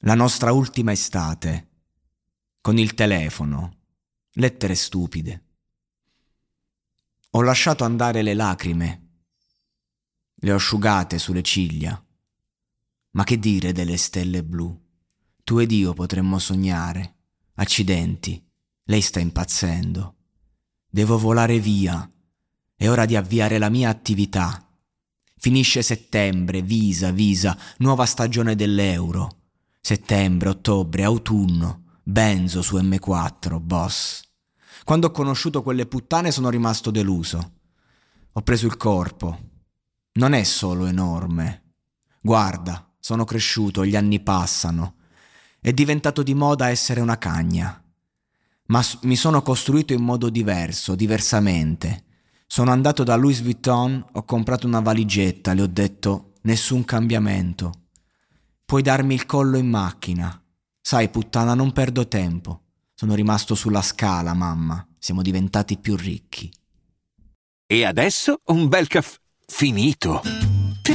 La nostra ultima estate. Con il telefono. Lettere stupide. Ho lasciato andare le lacrime. Le ho asciugate sulle ciglia. Ma che dire delle stelle blu? Tu ed io potremmo sognare. Accidenti. Lei sta impazzendo. Devo volare via. È ora di avviare la mia attività. Finisce settembre, visa, visa, nuova stagione dell'euro. Settembre, ottobre, autunno, benzo su M4, boss. Quando ho conosciuto quelle puttane sono rimasto deluso. Ho preso il corpo. Non è solo enorme. Guarda, sono cresciuto, gli anni passano. È diventato di moda essere una cagna. Ma mi sono costruito in modo diverso, diversamente. Sono andato da Louis Vuitton, ho comprato una valigetta, le ho detto nessun cambiamento. Puoi darmi il collo in macchina. Sai, puttana, non perdo tempo. Sono rimasto sulla scala, mamma. Siamo diventati più ricchi. E adesso un bel caffè finito.